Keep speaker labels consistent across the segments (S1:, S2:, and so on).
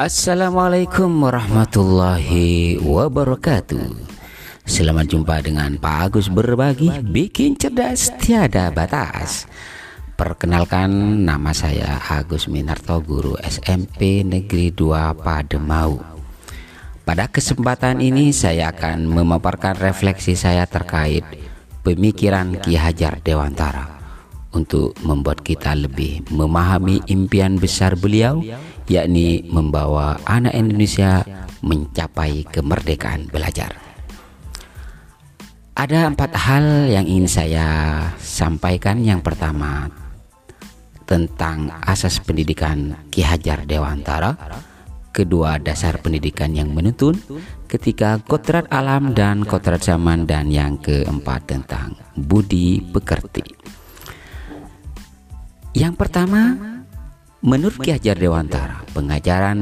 S1: Assalamualaikum warahmatullahi wabarakatuh. Selamat jumpa dengan Pak Agus Berbagi Bikin cerdas tiada batas. Perkenalkan nama saya Agus Minarto Guru SMP Negeri 2 Pademau. Pada kesempatan ini saya akan memaparkan refleksi saya terkait pemikiran Ki Hajar Dewantara untuk membuat kita lebih memahami impian besar beliau yakni membawa anak Indonesia mencapai kemerdekaan belajar. Ada empat hal yang ingin saya sampaikan. Yang pertama tentang asas pendidikan Ki Hajar Dewantara. Kedua dasar pendidikan yang menuntun. Ketiga kodrat alam dan kodrat zaman dan yang keempat tentang budi pekerti. Yang pertama, menurut Ki Hajar Dewantara, pengajaran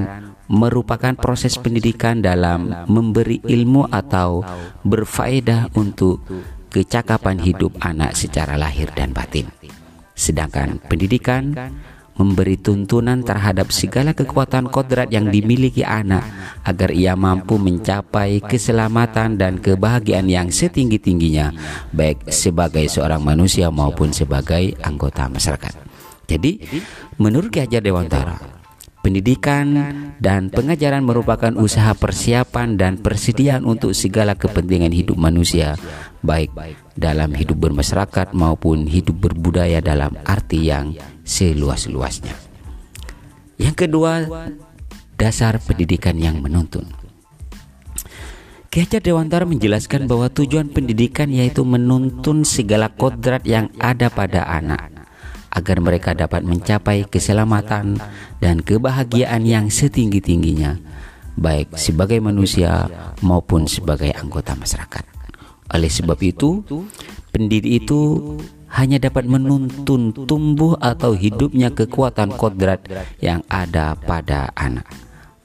S1: merupakan proses pendidikan dalam memberi ilmu atau berfaedah untuk kecakapan hidup anak secara lahir dan batin. Sedangkan pendidikan memberi tuntunan terhadap segala kekuatan kodrat yang dimiliki anak agar ia mampu mencapai keselamatan dan kebahagiaan yang setinggi-tingginya baik sebagai seorang manusia maupun sebagai anggota masyarakat. Jadi, menurut Ki Hajar Dewantara, pendidikan dan pengajaran merupakan usaha persiapan dan persediaan untuk segala kepentingan hidup manusia, baik dalam hidup bermasyarakat maupun hidup berbudaya dalam arti yang seluas-luasnya. Yang kedua, dasar pendidikan yang menuntun. Ki Hajar Dewantara menjelaskan bahwa tujuan pendidikan yaitu menuntun segala kodrat yang ada pada anak agar mereka dapat mencapai keselamatan dan kebahagiaan yang setinggi-tingginya, baik sebagai manusia maupun sebagai anggota masyarakat. Oleh sebab itu, pendidik itu hanya dapat menuntun tumbuh atau hidupnya kekuatan kodrat yang ada pada anak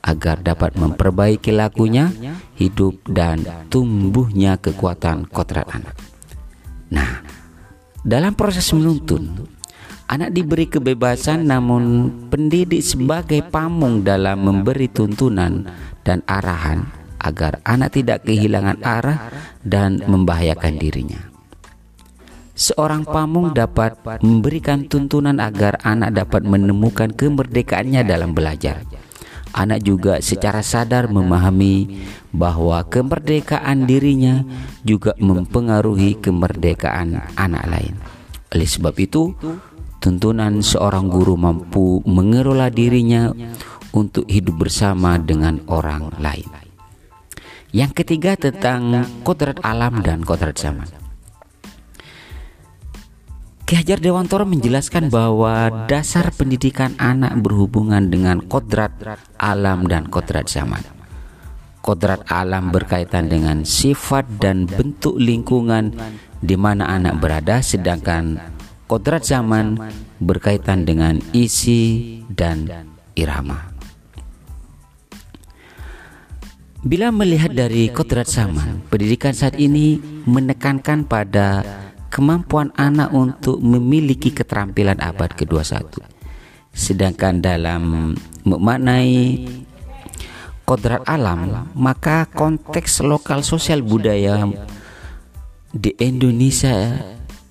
S1: agar dapat memperbaiki lakunya, hidup dan tumbuhnya kekuatan kodrat anak. Nah, dalam proses menuntun, Anak diberi kebebasan namun pendidik sebagai pamung dalam memberi tuntunan dan arahan agar anak tidak kehilangan arah dan membahayakan dirinya. Seorang pamung dapat memberikan tuntunan agar anak dapat menemukan kemerdekaannya dalam belajar. Anak juga secara sadar memahami bahwa kemerdekaan dirinya juga mempengaruhi kemerdekaan anak lain. Oleh sebab itu, tuntunan seorang guru mampu mengelola dirinya untuk hidup bersama dengan orang lain. Yang ketiga tentang kodrat alam dan kodrat zaman. Ki Hajar Dewantoro menjelaskan bahwa dasar pendidikan anak berhubungan dengan kodrat alam dan kodrat zaman. Kodrat alam berkaitan dengan sifat dan bentuk lingkungan di mana anak berada, sedangkan kodrat zaman berkaitan dengan isi dan irama. Bila melihat dari kodrat zaman, pendidikan saat ini menekankan pada kemampuan anak untuk memiliki keterampilan abad ke-21. Sedangkan dalam memaknai kodrat alam, maka konteks lokal sosial budaya di Indonesia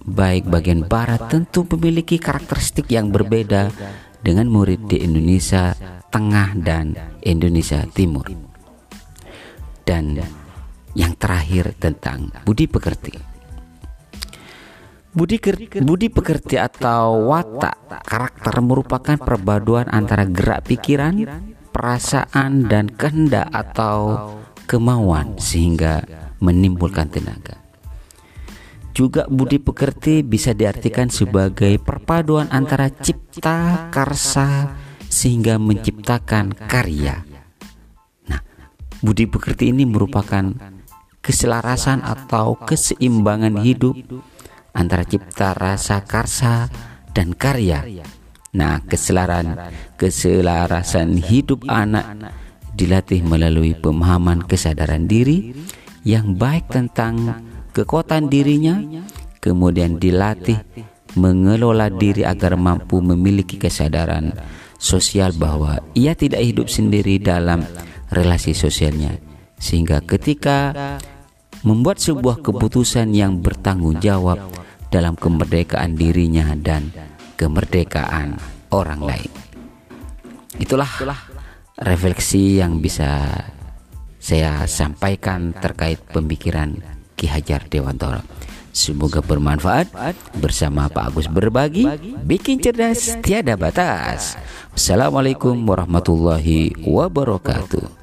S1: baik bagian barat tentu memiliki karakteristik yang berbeda dengan murid di Indonesia Tengah dan Indonesia Timur. Dan yang terakhir tentang budi pekerti. Budi, budi pekerti atau watak karakter merupakan perpaduan antara gerak pikiran, perasaan dan kehendak atau kemauan sehingga menimbulkan tenaga. Juga budi pekerti bisa diartikan sebagai perpaduan antara cipta karsa sehingga menciptakan karya. Nah, budi pekerti ini merupakan keselarasan atau keseimbangan hidup antara cipta rasa karsa dan karya. Nah, keselaran keselarasan hidup anak dilatih melalui pemahaman kesadaran diri yang baik tentang kekuatan dirinya, kemudian dilatih mengelola diri agar mampu memiliki kesadaran sosial bahwa ia tidak hidup sendiri dalam relasi sosialnya sehingga ketika membuat sebuah keputusan yang bertanggung jawab dalam kemerdekaan dirinya dan kemerdekaan orang lain. Itulah refleksi yang bisa saya sampaikan terkait pemikiran Ki Hajar Dewantara. Semoga bermanfaat bersama Pak Agus berbagi, bikin cerdas tiada batas. Assalamualaikum warahmatullahi wabarakatuh.